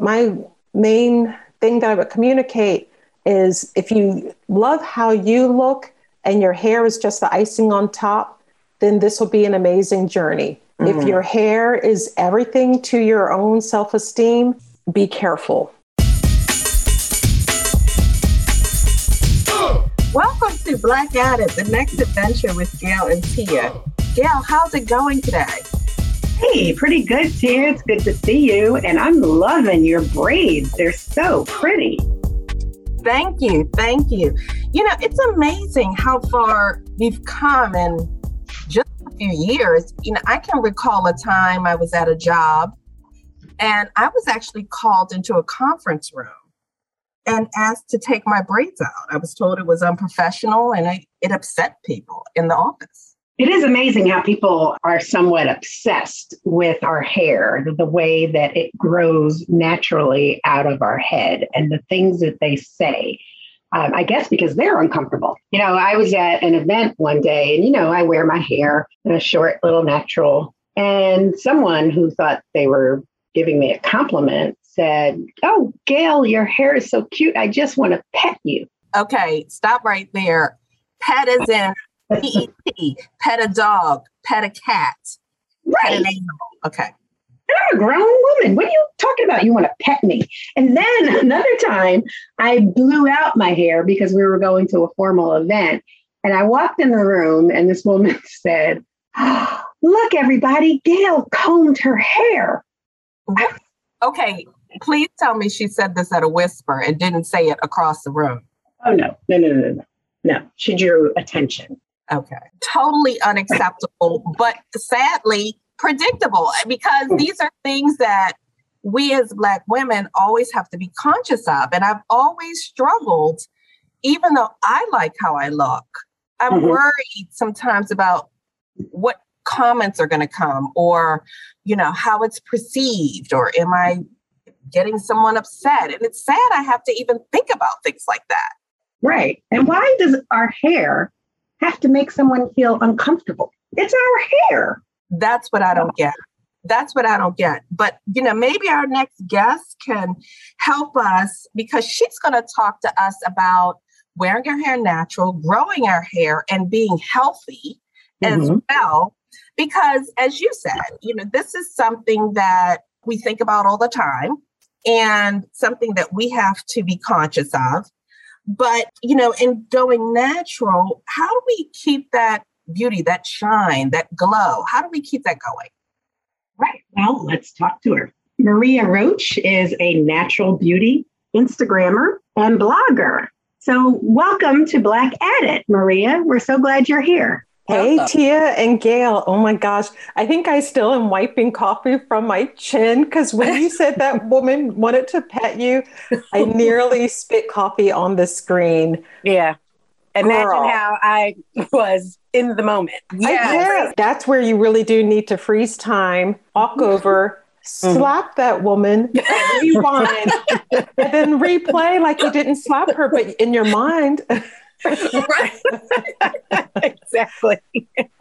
My main thing that I would communicate is if you love how you look and your hair is just the icing on top, then this will be an amazing journey. Mm-hmm. If your hair is everything to your own self esteem, be careful. Welcome to Black at It, the next adventure with Gail and Tia. Gail, how's it going today? Hey, pretty good, Tia. It's good to see you. And I'm loving your braids. They're so pretty. Thank you. Thank you. You know, it's amazing how far we've come in just a few years. You know, I can recall a time I was at a job and I was actually called into a conference room and asked to take my braids out. I was told it was unprofessional and I, it upset people in the office. It is amazing how people are somewhat obsessed with our hair, the way that it grows naturally out of our head and the things that they say. Um, I guess because they're uncomfortable. You know, I was at an event one day and, you know, I wear my hair in a short little natural. And someone who thought they were giving me a compliment said, Oh, Gail, your hair is so cute. I just want to pet you. Okay, stop right there. Pet is in P E T, pet a dog, pet a cat, right. pet an animal. Okay. I'm a grown woman. What are you talking about? You want to pet me? And then another time, I blew out my hair because we were going to a formal event. And I walked in the room, and this woman said, oh, Look, everybody, Gail combed her hair. Okay, please tell me she said this at a whisper and didn't say it across the room. Oh, no, no, no, no, no. No, she drew attention. Okay. Totally unacceptable, but sadly predictable because hmm. these are things that we as Black women always have to be conscious of. And I've always struggled, even though I like how I look, I'm mm-hmm. worried sometimes about what comments are going to come or, you know, how it's perceived or am I getting someone upset? And it's sad I have to even think about things like that. Right. And why does our hair have to make someone feel uncomfortable. It's our hair. That's what I don't get. That's what I don't get. But, you know, maybe our next guest can help us because she's going to talk to us about wearing our hair natural, growing our hair, and being healthy mm-hmm. as well. Because, as you said, you know, this is something that we think about all the time and something that we have to be conscious of. But, you know, in going natural, how do we keep that beauty, that shine, that glow? How do we keep that going? Right. Well, let's talk to her. Maria Roach is a natural beauty Instagrammer and blogger. So, welcome to Black at It, Maria. We're so glad you're here. Hey, Tia and Gail. Oh my gosh. I think I still am wiping coffee from my chin because when you said that woman wanted to pet you, I nearly spit coffee on the screen. Yeah. Imagine Girl. how I was in the moment. Yeah. That's where you really do need to freeze time, walk over, mm-hmm. slap that woman, rewind, and then replay like you didn't slap her, but in your mind right. exactly.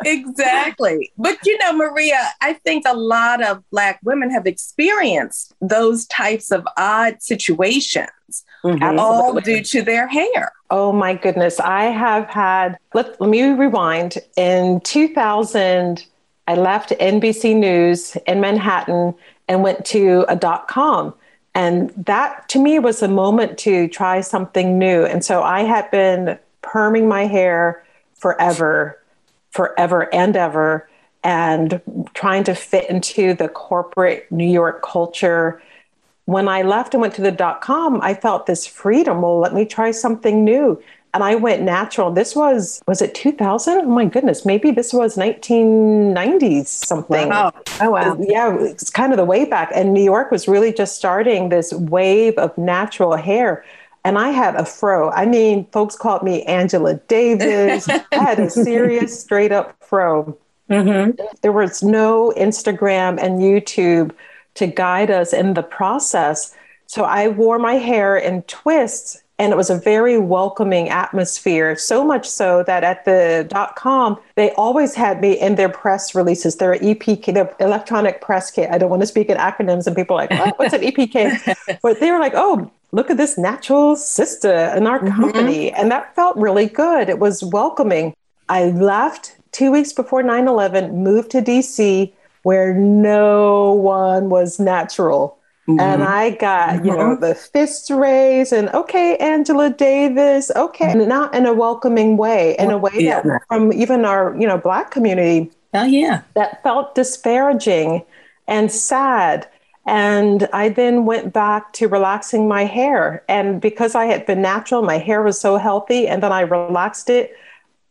exactly. But you know, Maria, I think a lot of Black women have experienced those types of odd situations, mm-hmm. all due to their hair. Oh my goodness. I have had, let, let me rewind. In 2000, I left NBC News in Manhattan and went to a dot com. And that to me was a moment to try something new. And so I had been perming my hair forever, forever and ever, and trying to fit into the corporate New York culture. When I left and went to the dot com, I felt this freedom. Well, let me try something new. And I went natural. This was, was it 2000? Oh my goodness. Maybe this was 1990s something. Wow. Oh, wow. Uh, yeah, it's kind of the way back. And New York was really just starting this wave of natural hair and I had a fro. I mean, folks called me Angela Davis. I had a serious, straight up fro. Mm-hmm. There was no Instagram and YouTube to guide us in the process. So I wore my hair in twists and it was a very welcoming atmosphere so much so that at the dot com they always had me in their press releases. Their epk their electronic press kit. I don't want to speak in acronyms and people are like what? what's an epk but they were like oh look at this natural sister in our mm-hmm. company. And that felt really good. It was welcoming. I left two weeks before 9-11 moved to dc where no one was natural Mm-hmm. And I got, you know, the fist raised and okay, Angela Davis, okay, and not in a welcoming way, in a way yeah. that from even our, you know, black community. Oh yeah. That felt disparaging and sad. And I then went back to relaxing my hair. And because I had been natural, my hair was so healthy, and then I relaxed it,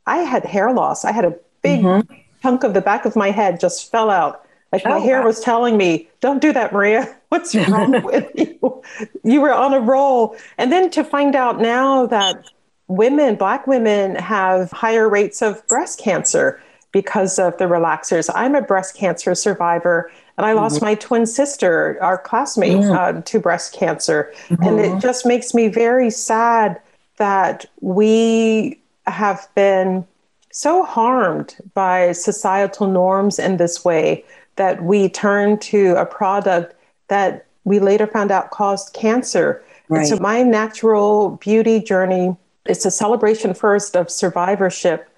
I had hair loss. I had a big mm-hmm. chunk of the back of my head just fell out. Like my oh, hair wow. was telling me, don't do that, Maria. What's wrong with you? You were on a roll. And then to find out now that women, Black women, have higher rates of breast cancer because of the relaxers. I'm a breast cancer survivor, and I lost mm-hmm. my twin sister, our classmate, uh, to breast cancer. Mm-hmm. And it just makes me very sad that we have been so harmed by societal norms in this way that we turn to a product that we later found out caused cancer. Right. so my natural beauty journey is a celebration first of survivorship,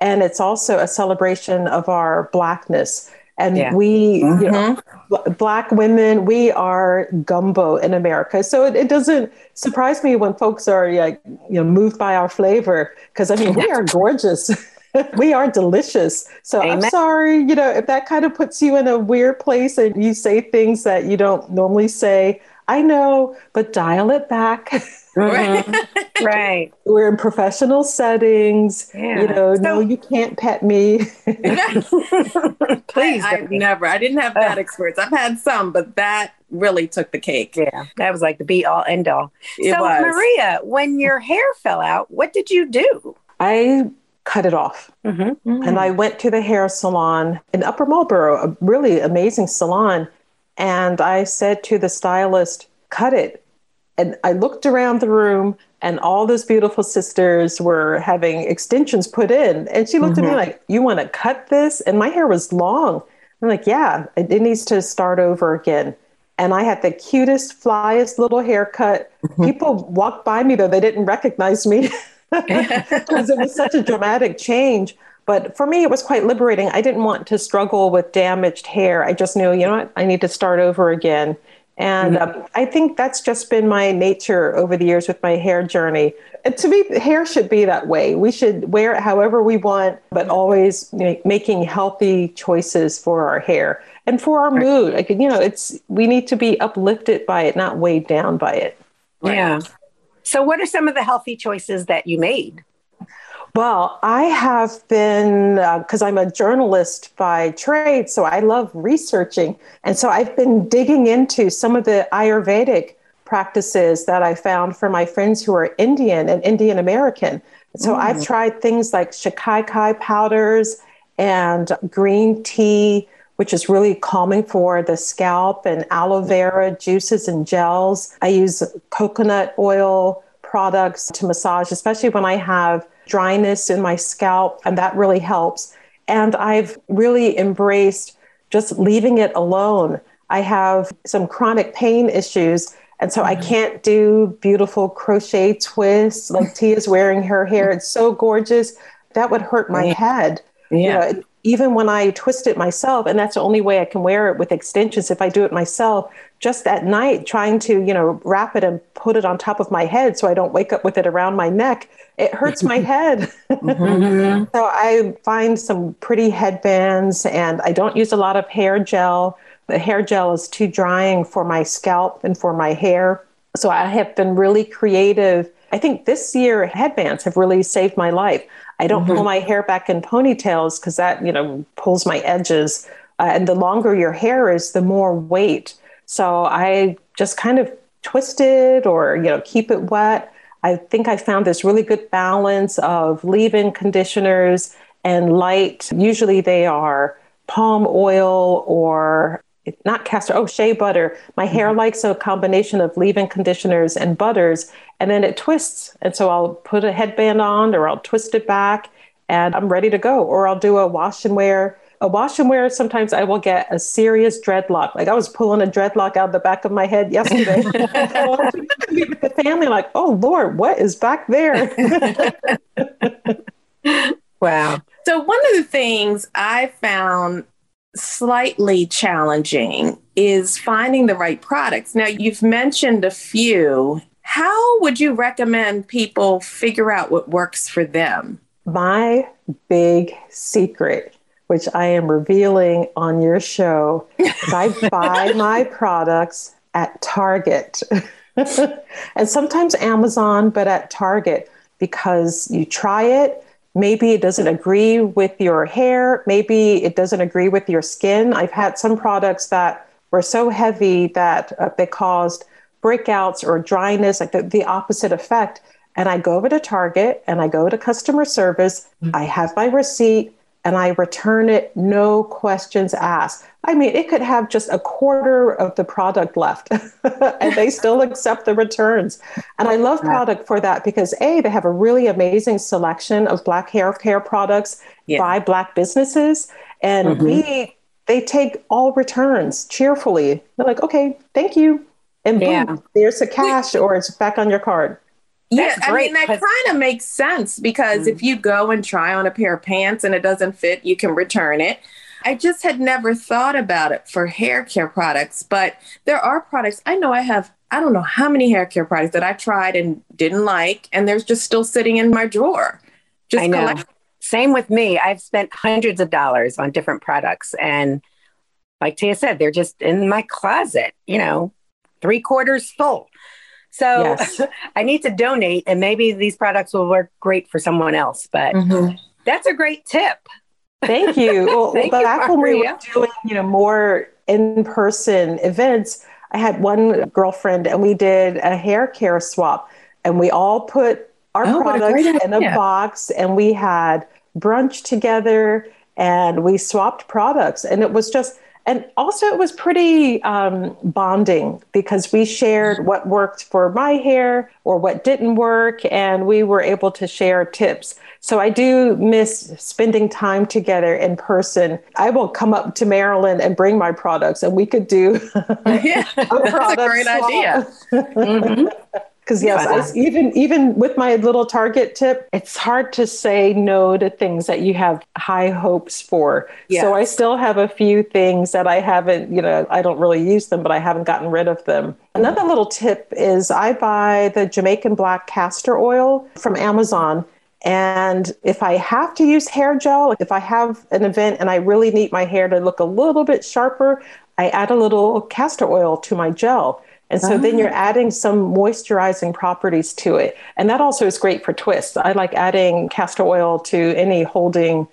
and it's also a celebration of our blackness. And yeah. we, mm-hmm. you know, mm-hmm. black women, we are gumbo in America. So it, it, doesn't surprise me when folks are like, you know, moved by our flavor, because I mean, we are gorgeous. we are delicious. So Amen. I'm sorry, you know, if that kind of puts you in a weird place and you say things that you don't normally say. I know, but dial it back. Mm-hmm. right. We're in professional settings. Yeah. You know, so, no, you can't pet me. Please. I, have never. I didn't have that experience. I've had some, but that really took the cake. Yeah. That was like the be all end all. It so, was. Maria, when your hair fell out, what did you do? I cut it off. Mm-hmm. Mm-hmm. And I went to the hair salon in Upper Marlboro, a really amazing salon. And I said to the stylist, cut it. And I looked around the room and all those beautiful sisters were having extensions put in. And she looked mm-hmm. at me mm-hmm. like, You want to cut this? And my hair was long. I'm like, Yeah, it, it needs to start over again. And I had the cutest, flyest little haircut. Mm-hmm. People walked by me though, they didn't recognize me. because it was such a dramatic change. But for me, it was quite liberating. I didn't want to struggle with damaged hair. I just knew, you know what, I need to start over again. And mm-hmm. um, I think that's just been my nature over the years with my hair journey. And to me, hair should be that way. We should wear it however we want, but always making healthy choices for our hair and for our mood. Like, you know, it's we need to be uplifted by it, not weighed down by it. Right? Yeah. So, what are some of the healthy choices that you made? Well, I have been, because uh, I'm a journalist by trade, so I love researching. And so I've been digging into some of the Ayurvedic practices that I found for my friends who are Indian and Indian American. So mm. I've tried things like shikakai powders and green tea, which is really calming for the scalp, and aloe vera juices and gels. I use coconut oil products to massage, especially when I have dryness in my scalp, and that really helps. And I've really embraced just leaving it alone. I have some chronic pain issues. And so I mm-hmm. can't do beautiful crochet twists like Tia's wearing her hair. It's so gorgeous. That would hurt my head. Yeah. You know, even when I twist it myself, and that's the only way I can wear it with extensions if I do it myself, just at night, trying to, you know, wrap it and put it on top of my head so I don't wake up with it around my neck, it hurts my head. Mm-hmm. so I find some pretty headbands and I don't use a lot of hair gel. The hair gel is too drying for my scalp and for my hair. So I have been really creative. I think this year headbands have really saved my life. I don't mm-hmm. pull my hair back in ponytails because that, you know, pulls my edges. Uh, and the longer your hair is, the more weight. So I just kind of twist it or, you know, keep it wet. I think I found this really good balance of leave in conditioners and light. Usually they are palm oil or not castor, oh, shea butter. My hair mm-hmm. likes a combination of leave in conditioners and butters, and then it twists. And so I'll put a headband on or I'll twist it back and I'm ready to go. Or I'll do a wash and wear. A wash and wear, sometimes I will get a serious dreadlock. Like I was pulling a dreadlock out the back of my head yesterday. with the family, like, oh Lord, what is back there? wow. So, one of the things I found slightly challenging is finding the right products. Now, you've mentioned a few. How would you recommend people figure out what works for them? My big secret, which I am revealing on your show, is I buy my products at Target and sometimes Amazon, but at Target because you try it maybe it doesn't agree with your hair. Maybe it doesn't agree with your skin. I've had some products that were so heavy that uh, they caused breakouts or dryness like the, the opposite effect. And i go over to target and i go to customer service. Mm-hmm. i have my receipt and I return it, no questions asked. I mean, it could have just a quarter of the product left and they still accept the returns. And I love product for that because A, they have a really amazing selection of Black hair care products yeah. by Black businesses. And mm-hmm. B, they take all returns cheerfully. They're like, okay, thank you. And boom, yeah. there's a cash or it's back on your card yeah, I mean that kind of makes sense because mm. if you go and try on a pair of pants and it doesn't fit, you can return it. I just had never thought about it for hair care products, but there are products I know I have I don't know how many hair care products that I tried and didn't like and there's just still sitting in my drawer. Just I know. Collect- Same with me. I've spent hundreds of dollars on different products and like Tia said, they're just in my closet, you know, three quarters full. So yes. I need to donate, and maybe these products will work great for someone else. But mm-hmm. that's a great tip. Thank you. Well, Thank back you, when we were doing, you know, more in-person events, I had one girlfriend, and we did a hair care swap, and we all put our oh, products in a box, and we had brunch together, and we swapped products, and it was just and also, it was pretty um, bonding because we shared what worked for my hair or what didn't work, and we were able to share tips. So I do miss spending time together in person. I will come up to Maryland and bring my products, and we could do yeah, a that's a great swap. idea. mm-hmm. Because yes, I, even even with my little target tip, it's hard to say no to things that you have high hopes for. Yes. So I still have a few things that I haven't, you know, I don't really use them, but I haven't gotten rid of them. Another little tip is I buy the Jamaican black castor oil from Amazon. And if I have to use hair gel, if I have an event and I really need my hair to look a little bit sharper, I add a little castor oil to my gel. And so oh. then you're ah. adding some moisturizing properties to it. And that also is great for twists. I like adding castor oil to any holding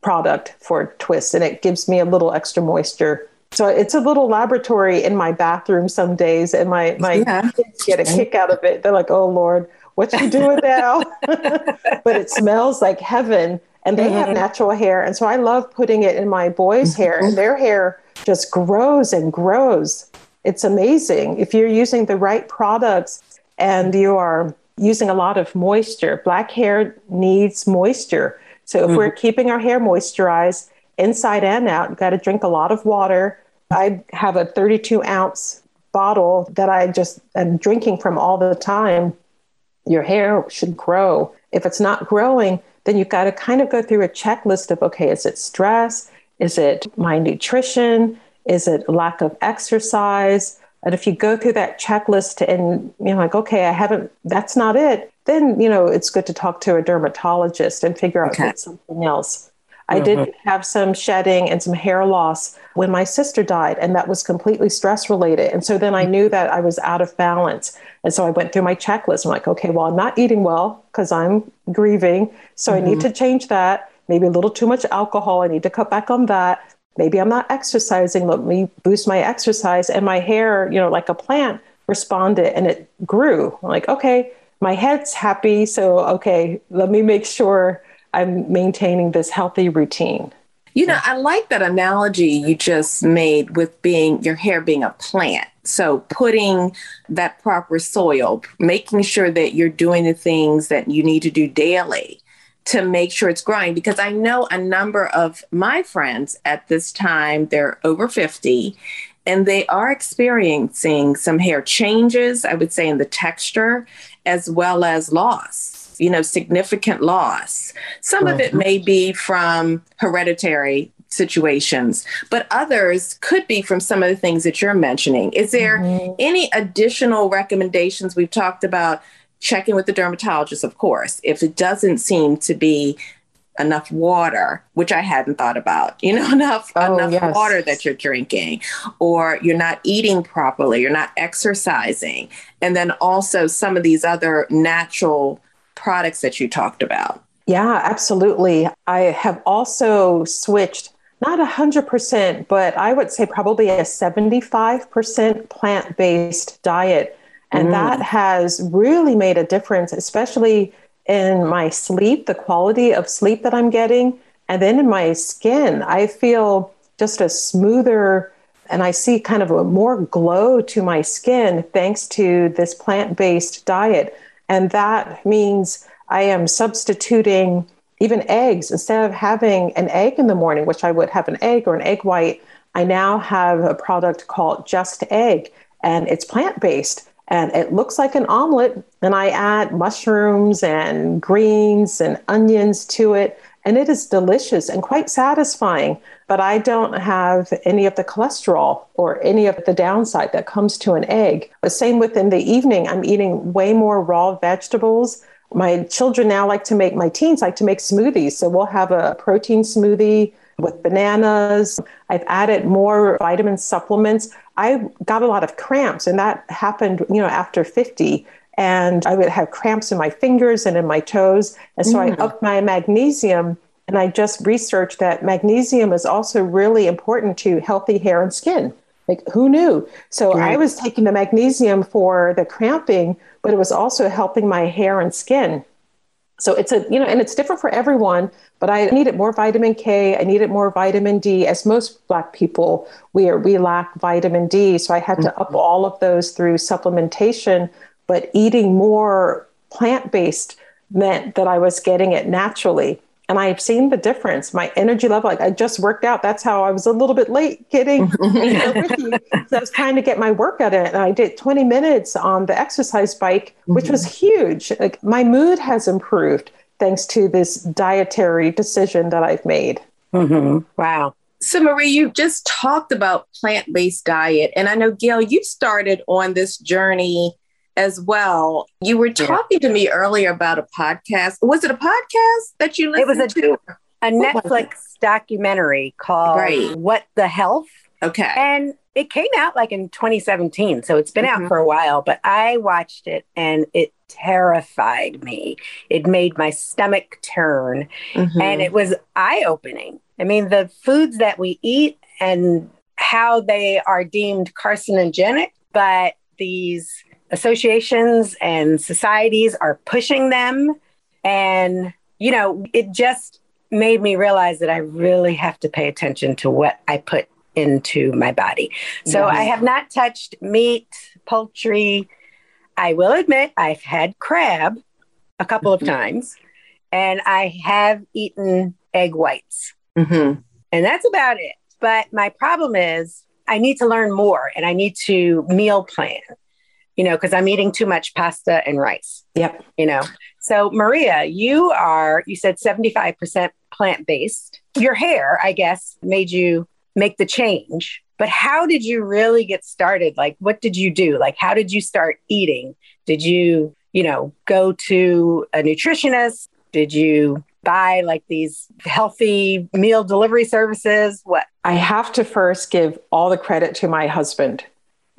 product for twists, and it gives me a little extra moisture. So it's a little laboratory in my bathroom some days, and my, my yeah. kids get a kick out of it. They're like, oh, Lord, what you doing now? but it smells like heaven. And they mm-hmm. have natural hair. And so I love putting it in my boys' hair, and their hair just grows and grows. It's amazing. If you're using the right products and you are using a lot of moisture, black hair needs moisture. So if mm-hmm. we're keeping our hair moisturized inside and out, you've got to drink a lot of water. I have a 32 ounce bottle that I just am drinking from all the time. Your hair should grow. If it's not growing, then you've got to kind of go through a checklist of okay, is it stress? Is it my nutrition? Is it lack of exercise? And if you go through that checklist and you're like, okay, I haven't, that's not it, then, you know, it's good to talk to a dermatologist and figure out okay. if it's something else. I mm-hmm. did have some shedding and some hair loss when my sister died, and that was completely stress related. And so then I knew that I was out of balance. And so I went through my checklist. I'm like, okay, well, I'm not eating well because I'm grieving. So mm-hmm. I need mm-hmm. to change that. Maybe a little too much alcohol. I need to cut back on that maybe I'm not exercising. Let me boost my exercise. And my hair, you know, like a plant responded and it grew. I'm like, okay, my head's happy. So, okay, let me make sure I'm maintaining this healthy routine. You know, I like that analogy you just made with being your hair being a plant. So, putting that proper soil, making sure that you're doing the things that you need to do daily to make sure it's growing. Because I know a number of my friends at this time, they're over 50, and they are experiencing some hair changes, I would say, in the texture as well as loss, you know, significant loss. Some mm-hmm. of it mm-hmm. may be from hereditary situations, but others could be from some of the things that you're mentioning. Is there mm-hmm. any additional recommendations? We've talked about checking with the dermatologist, of course, if it doesn't seem to be enough water, which I hadn't thought about, you know, enough oh, enough yes. water that you're drinking, or you're not eating properly, you're not exercising. And then also some of these other natural products that you talked about. Yeah, absolutely. I have also switched not 100%, but I would say probably a 75% plant based diet. And mm. that has really made a difference, especially in my sleep, the quality of sleep that I'm getting, and then in my skin. I feel just a smoother and I see kind of a more glow to my skin thanks to this plant based diet. And that means I am substituting even eggs. Instead of having an egg in the morning, which I would have an egg or an egg white, I now have a product called Just Egg, and it's plant based and it looks like an omelet. And I add mushrooms and greens and onions to it. And it is delicious and quite satisfying. But I don't have any of the cholesterol or any of the downside that comes to an egg. The same within the evening, I'm eating way more raw vegetables. My children now like to make, my teens like to make smoothies. So we'll have a protein smoothie with bananas. I've added more vitamin supplements. I got a lot of cramps, and that happened, you know, after 50. And I would have cramps in my fingers and in my toes. And so mm. I upped my magnesium. And I just researched that magnesium is also really important to healthy hair and skin. Like, who knew? So right. I was taking the magnesium for the cramping, but it was also helping my hair and skin. So it's a, you know, and it's different for everyone, but I needed more vitamin K. I needed more vitamin D. As most Black people, we, are, we lack vitamin D. So I had to mm-hmm. up all of those through supplementation, but eating more plant based meant that I was getting it naturally and I've seen the difference. My energy level, like I just worked out. That's how I was a little bit late getting with you. So I was trying to get my workout in, and I did 20 minutes on the exercise bike, which mm-hmm. was huge. Like my mood has improved thanks to this dietary decision that I've made. Mm-hmm. Wow. So, Marie, you've just talked about plant based diet. And I know, Gail, you started on this journey as well. You were talking yeah. to me earlier about a podcast. Was it a podcast that you listened to it was a, to? A Netflix documentary called right. What the Health. Okay. And it came out like in 2017. So it's been mm-hmm. out for a while, but I watched it and it terrified me. It made my stomach turn mm-hmm. and it was eye opening. I mean, the foods that we eat and how they are deemed carcinogenic, but these associations and societies are pushing them. And, you know, it just made me realize that I really have to pay attention to what I put into my body. So. I have not touched meat, poultry. I will admit I've had crab a couple of mm-hmm. times and I have eaten egg whites. Mm-hmm. And that's about it. But my problem is I need to learn more and I need to meal plan you know, because I'm eating too much pasta and rice. Yep. You know, so Maria, you are, you said 75% plant based. Your hair, I guess, made you make the change. But how did you really get started? Like, what did you do? Like, how did you start eating? Did you, you know, go to a nutritionist? Did you buy like these healthy meal delivery services? What? I have to first give all the credit to my husband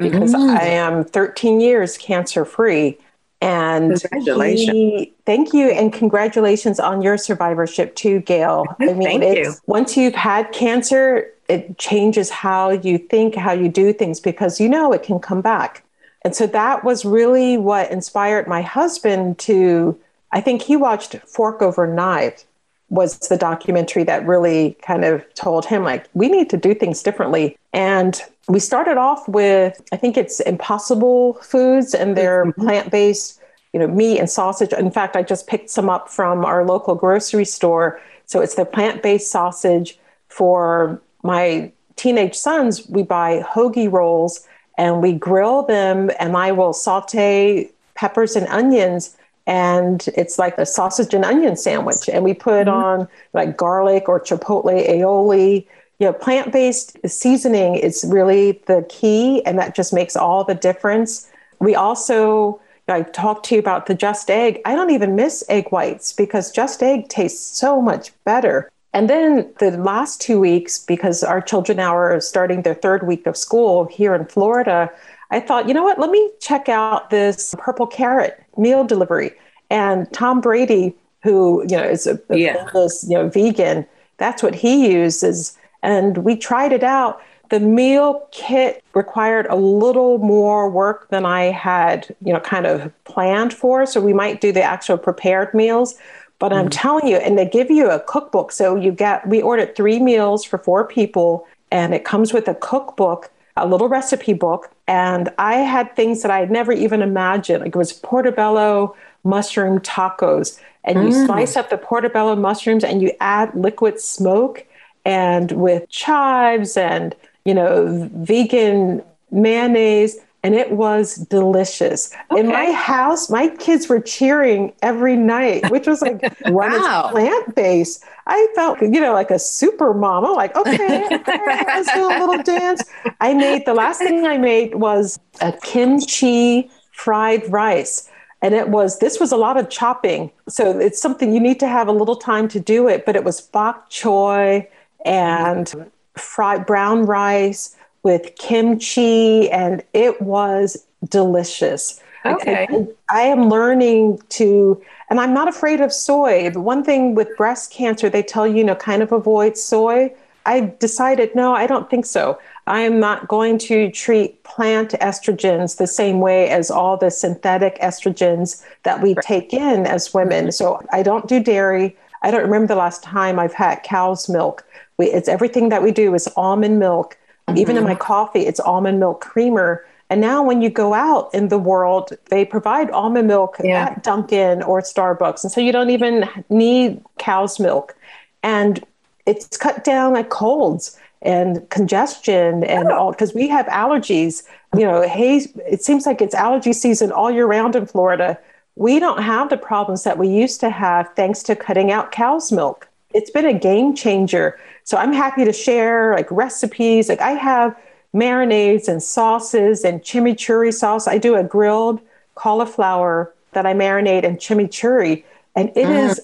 because mm. I am 13 years cancer free. And congratulations. He, thank you. And congratulations on your survivorship too, Gail. I mean, you. once you've had cancer, it changes how you think, how you do things, because you know it can come back. And so that was really what inspired my husband to, I think he watched Fork Over Knife was the documentary that really kind of told him like we need to do things differently and we started off with i think it's impossible foods and their mm-hmm. plant-based you know meat and sausage in fact i just picked some up from our local grocery store so it's the plant-based sausage for my teenage sons we buy hoagie rolls and we grill them and i will saute peppers and onions and it's like a sausage and onion sandwich and we put mm-hmm. on like garlic or chipotle aioli you know plant-based seasoning is really the key and that just makes all the difference we also I talked to you about the just egg. I don't even miss egg whites because just egg tastes so much better. And then the last two weeks, because our children now are starting their third week of school here in Florida, I thought, you know what, let me check out this purple carrot meal delivery. And Tom Brady, who, you know, is a, a yeah. you know, vegan, that's what he uses. And we tried it out. The meal kit required a little more work than I had, you know, kind of planned for. So we might do the actual prepared meals. But I'm mm. telling you, and they give you a cookbook. So you get, we ordered three meals for four people, and it comes with a cookbook a little recipe book, and I had things that I had never even imagined. Like it was portobello mushroom tacos, and you mm. slice up the portobello mushrooms and you add liquid smoke, and with chives and you know vegan mayonnaise and it was delicious. Okay. In my house, my kids were cheering every night, which was like, wow, plant based. I felt, you know, like a super mom. I'm like, okay, okay, let's do a little dance. I made the last thing I made was a kimchi fried rice. And it was, this was a lot of chopping. So it's something you need to have a little time to do it, but it was bok choy and mm-hmm. fried brown rice with kimchi, and it was delicious. Okay. I, I, am learning to, and I'm not afraid of soy. The one thing with breast cancer, they tell you, you know, kind of avoid soy. I decided, no, I don't think so. I am not going to treat plant estrogens the same way as all the synthetic estrogens that we take in as women. So I don't do dairy. I don't remember the last time I've had cow's milk. We, it's everything that we do is almond milk Mm-hmm. Even in my mm-hmm. coffee, it's almond milk creamer. And now, when you go out in the world, they provide almond milk yeah. at Dunkin' or Starbucks. And so you don't even need cow's milk. And it's cut down like colds and congestion and oh. all because we have allergies. You know, hey, it seems like it's allergy season all year round in Florida. We don't have the problems that we used to have thanks to cutting out cow's milk. It's been a game changer. So I'm happy to share like recipes. Like I have marinades and sauces and chimichurri sauce. I do a grilled cauliflower that I marinate in chimichurri, and it mm. is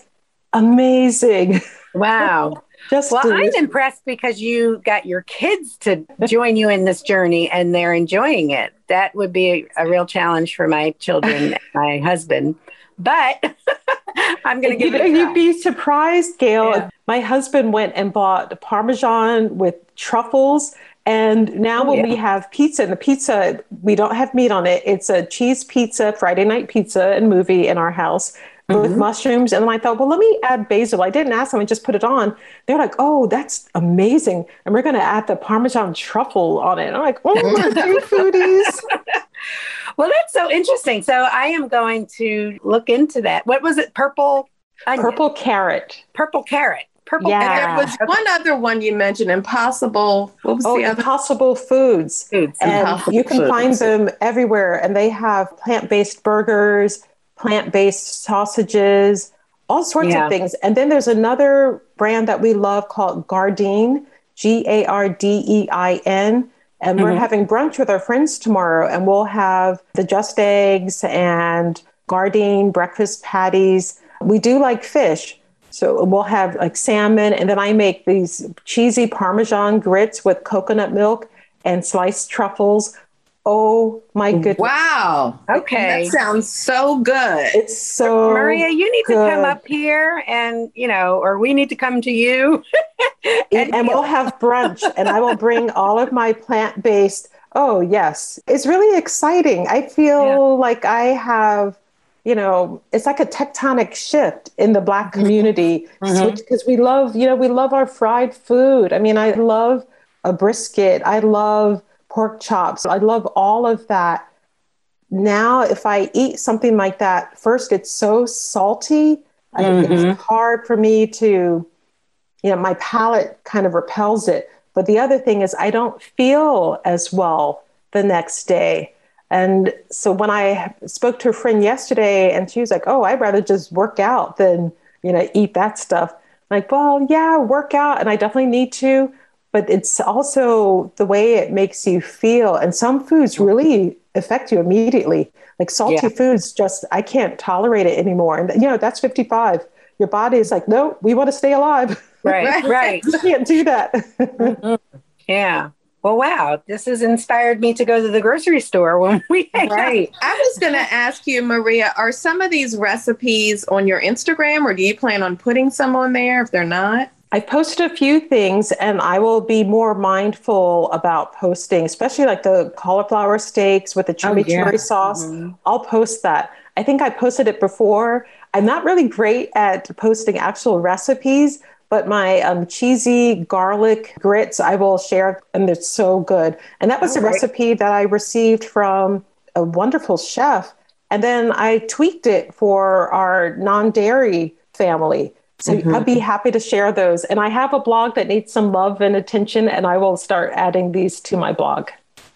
amazing. Wow. Just well, I'm impressed because you got your kids to join you in this journey and they're enjoying it. That would be a, a real challenge for my children and my husband. But I'm going to give you, it. You'd be surprised, Gail. Yeah. My husband went and bought Parmesan with truffles. And now oh, when yeah. we have pizza, and the pizza, we don't have meat on it. It's a cheese pizza, Friday night pizza and movie in our house mm-hmm. with mushrooms. And then I thought, well, let me add basil. I didn't ask them, I just put it on. They're like, oh, that's amazing. And we're going to add the Parmesan truffle on it. And I'm like, oh, my foodies. Well, that's so interesting. So I am going to look into that. What was it? Purple onion. Purple carrot. Purple carrot. Purple yeah. And there was one other one you mentioned, Impossible. What was oh, the other? Impossible Foods. Foods. And impossible you can foods. find them everywhere. And they have plant-based burgers, plant-based sausages, all sorts yeah. of things. And then there's another brand that we love called Gardein, G A R D E I N. And mm-hmm. we're having brunch with our friends tomorrow, and we'll have the just eggs and Gardein breakfast patties. We do like fish. So we'll have like salmon, and then I make these cheesy Parmesan grits with coconut milk and sliced truffles. Oh my goodness. Wow. Okay. That sounds so good. It's so Maria, you need good. to come up here and, you know, or we need to come to you. and, and we'll have brunch and I will bring all of my plant-based. Oh, yes. It's really exciting. I feel yeah. like I have you know, it's like a tectonic shift in the Black mm-hmm. community because mm-hmm. we love, you know, we love our fried food. I mean, I love a brisket, I love pork chops, I love all of that. Now, if I eat something like that, first, it's so salty. Mm-hmm. It's hard for me to, you know, my palate kind of repels it. But the other thing is, I don't feel as well the next day. And so when I spoke to a friend yesterday and she was like, oh, I'd rather just work out than, you know, eat that stuff. I'm like, well, yeah, work out. And I definitely need to, but it's also the way it makes you feel. And some foods really affect you immediately. Like salty yeah. foods, just, I can't tolerate it anymore. And, you know, that's 55. Your body is like, no, we want to stay alive. Right, right. you can't do that. mm-hmm. Yeah well, wow, this has inspired me to go to the grocery store when we right. I was going to ask you, Maria, are some of these recipes on your Instagram, or do you plan on putting some on there if they're not? I posted a few things and I will be more mindful about posting, especially like the cauliflower steaks with the chimichurri oh, yeah. sauce. Mm-hmm. I'll post that. I think I posted it before. I'm not really great at posting actual recipes, but my um, cheesy garlic grits I will share, and they're so good. And that was oh, a recipe that I received from a wonderful chef. And then I tweaked it for our non dairy family. So mm-hmm. I'd be happy to share those. And I have a blog that needs some love and attention, and I will start adding these to my blog.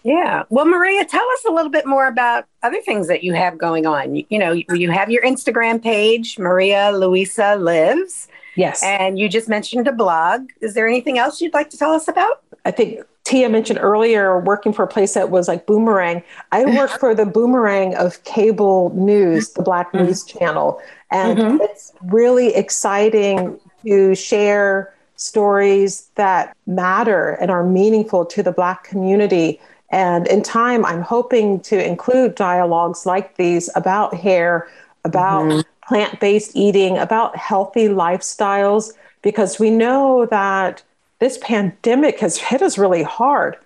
Yeah. Well, Maria, tell us a little bit more about other things that you have going on. You, you know, you have your Instagram page, Maria Luisa Lives. Yes. And you just mentioned a blog. Is there anything else you'd like to tell us about? I think Tia mentioned earlier working for a place that was like Boomerang. I work for the Boomerang of cable news, the Black mm-hmm. News Channel. And mm-hmm. it's really exciting to share stories that matter and are meaningful to the Black community. And in time, I'm hoping to include dialogues like these about hair, about mm-hmm plant based eating, about healthy lifestyles, because we know that this pandemic has hit us really hard.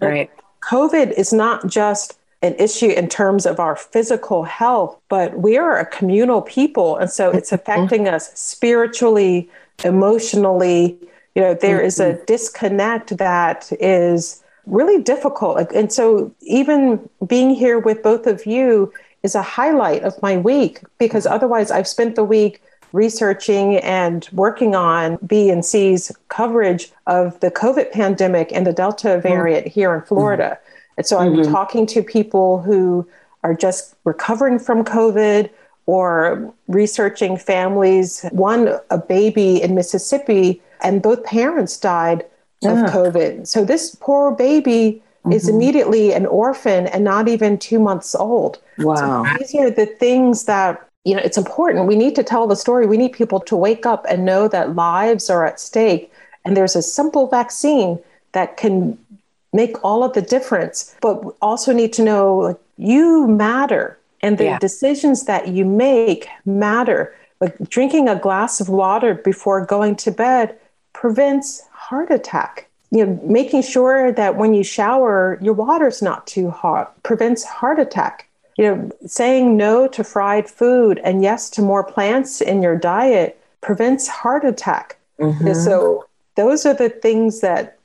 Right. COVID is not just an issue in terms of our physical health, but we are a communal people. And so it's mm-hmm. affecting us spiritually, emotionally. You know, there is a mm-hmm. disconnect that is really difficult. And so even being here with both of you is a highlight of my week because otherwise I've spent the week researching and working on BNC's coverage of the COVID pandemic and the Delta mm-hmm. variant mm-hmm. here in Florida. And so I'm mm-hmm. talking to people who are just recovering from COVID or researching families. One, a baby in Mississippi, and both parents died of COVID. So this poor baby mm-hmm. is immediately an orphan and not even two months old. Wow. So these are the things that you know it's important we need to tell the story we need people to wake up and know that lives are at stake and there's a simple vaccine that can make all of the difference but also need to know like, you matter and the yeah. decisions that you make matter like drinking a glass of water before going to bed prevents heart attack you know, making sure that when you shower, your water's not too hot prevents heart attack. You know, saying no to fried food and yes to more plants in your diet prevents heart attack. Mm-hmm. So those are the things that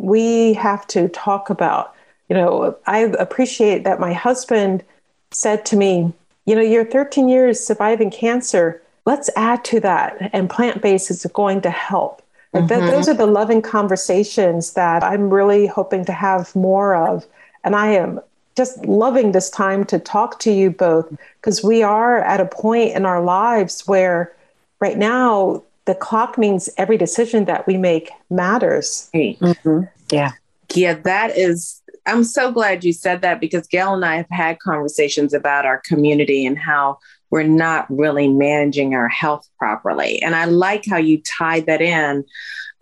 we have to talk about. You know, I appreciate that my husband said to me, you know, you're 13 years surviving cancer. Let's add to that, and plant based is going to help. Mm-hmm. those are the loving conversations that I'm really hoping to have more of. And I am just loving this time to talk to you both because we are at a point in our lives where right now the clock means every decision that we make matters. Mm-hmm. Yeah. Yeah, that is. I'm so glad you said that because Gail and I have had conversations about our community and how we're not really managing our health properly. And I like how you tied that in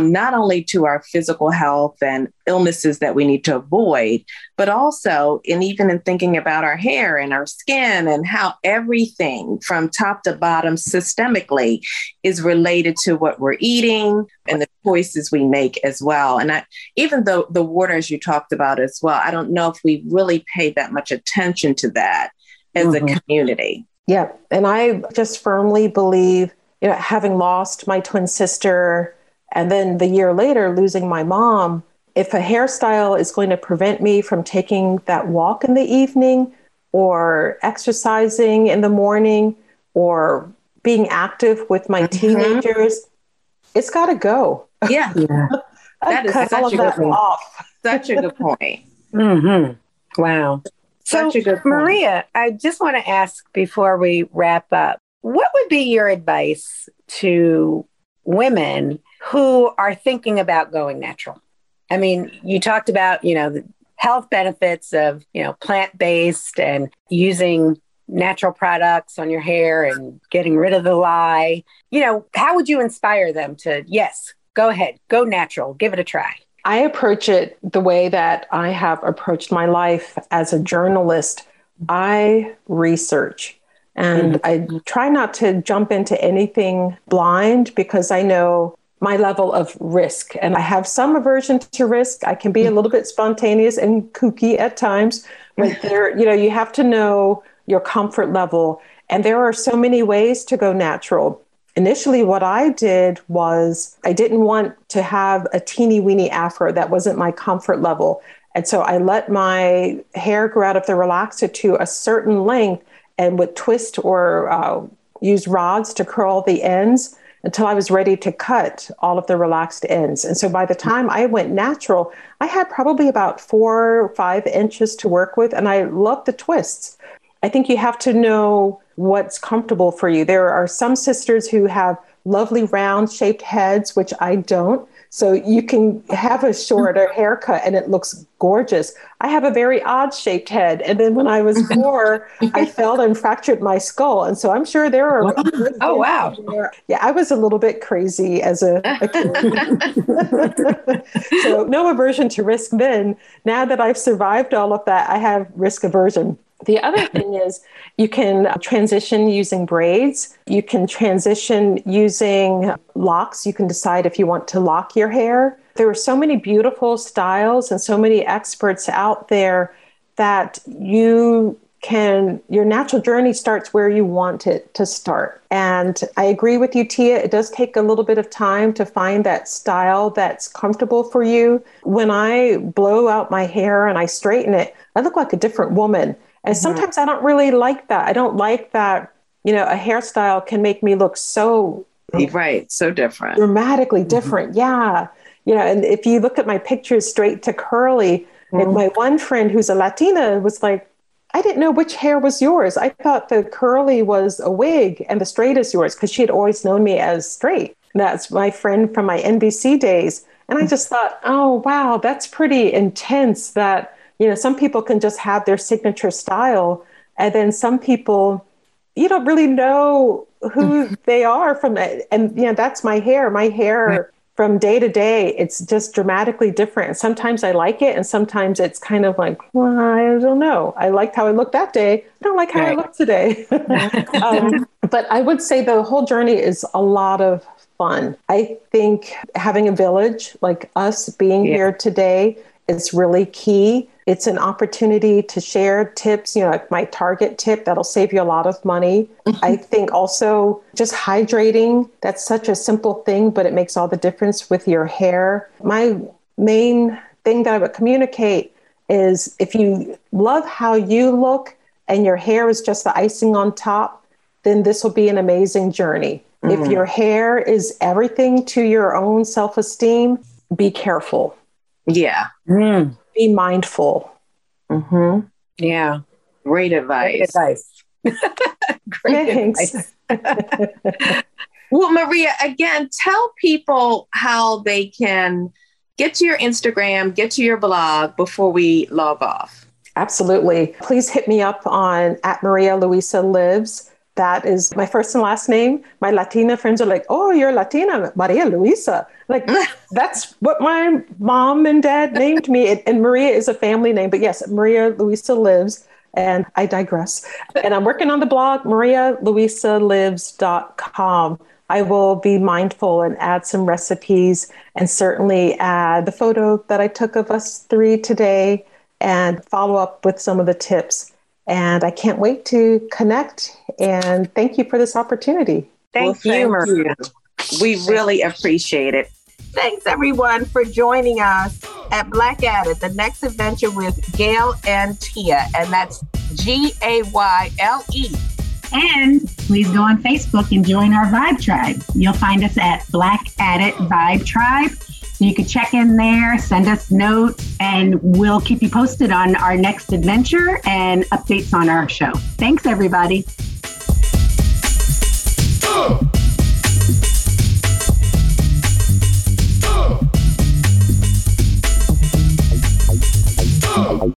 not only to our physical health and illnesses that we need to avoid, but also in even in thinking about our hair and our skin and how everything from top to bottom systemically is related to what we're eating and the choices we make as well. And I, even though the water, as you talked about as well, I don't know if we really pay that much attention to that as mm-hmm. a community. Yeah. And I just firmly believe, you know, having lost my twin sister and then the year later losing my mom, if a hairstyle is going to prevent me from taking that walk in the evening or exercising in the morning or being active with my mm-hmm. teenagers, it's got to go. Yeah. yeah. that is cut all of that point. off. Such a good point. mm-hmm. Wow. So, Maria, I just want to ask before we wrap up what would be your advice to women who are thinking about going natural? I mean, you talked about, you know, the health benefits of, you know, plant based and using natural products on your hair and getting rid of the lye. You know, how would you inspire them to, yes, go ahead, go natural, give it a try? I approach it the way that I have approached my life as a journalist. I research and mm-hmm. I try not to jump into anything blind because I know my level of risk. And I have some aversion to risk. I can be a little bit spontaneous and kooky at times, but there, you know, you have to know your comfort level. And there are so many ways to go natural. Initially, what I did was I didn't want to have a teeny weeny afro. That wasn't my comfort level. And so I let my hair grow out of the relaxer to a certain length and would twist or uh, use rods to curl the ends until I was ready to cut all of the relaxed ends. And so by the time I went natural, I had probably about four or five inches to work with, and I loved the twists. I think you have to know what's comfortable for you. There are some sisters who have lovely round shaped heads, which I don't. So you can have a shorter haircut and it looks gorgeous. I have a very odd shaped head. And then when I was four, I fell and fractured my skull. And so I'm sure there are. oh, wow. Yeah, I was a little bit crazy as a, a kid. so no aversion to risk then. Now that I've survived all of that, I have risk aversion. The other thing is you can transition using braids. You can transition using locks. You can decide if you want to lock your hair. There are so many beautiful styles and so many experts out there that you can, your natural journey starts where you want it to start. And I agree with you, Tia. It does take a little bit of time to find that style that's comfortable for you. When I blow out my hair and I straighten it, I look like a different woman. And mm-hmm. sometimes I don't really like that. I don't like that, you know, a hairstyle can make me look so right, so different. Dramatically mm-hmm. different. Mm-hmm. Yeah. You know, and if you look at my pictures straight to curly, mm-hmm. my one friend who's a Latina was like, I didn't know which hair was yours. I thought the curly was a wig and the straight is yours because she had always known me as straight. That's my friend from my NBC days. And I mm. just thought, oh, wow, that's pretty intense that you know some people can just have their signature style and then some people you don't really know who they are from it and you know that's my hair. My hair from day to day it's just dramatically different. Sometimes i like it and sometimes it's kind of like well, i don't know. I liked how i looked that day. I don't like how right. i look today. Um, but i would say the whole journey is a lot of fun. I think having a village like us being yeah. here today is really key it's an opportunity to share tips, you know, like my Target tip that'll save you a lot of money. Mm-hmm. I think also just hydrating, that's such a simple thing, but it makes all the difference with your hair. My main thing that I would communicate is if you love how you look and your hair is just the icing on top, then this will be an amazing journey. Mm. If your hair is everything to your own self esteem, be careful. Yeah. Mm be mindful. Mm-hmm. Yeah. Great advice. Great advice. Great Thanks. advice. well, Maria, again, tell people how they can get to your Instagram, get to your blog before we log off. Absolutely. Please hit me up on at Maria Luisa Lives that is my first and last name. My Latina friends are like, oh, you're Latina, Maria Luisa. Like, that's what my mom and dad named me. And Maria is a family name. But yes, Maria Luisa lives. And I digress. And I'm working on the blog, marialuisalives.com. I will be mindful and add some recipes and certainly add the photo that I took of us three today and follow up with some of the tips. And I can't wait to connect And thank you for this opportunity. Thank well, you, Maria. You. We really appreciate it. Thanks everyone for joining us at Black at It, the next adventure with Gayle and Tia. And that's G A Y L E. And please go on Facebook and join our Vibe Tribe. You'll find us at Black at It Vibe Tribe. So you can check in there, send us notes, and we'll keep you posted on our next adventure and updates on our show. Thanks, everybody.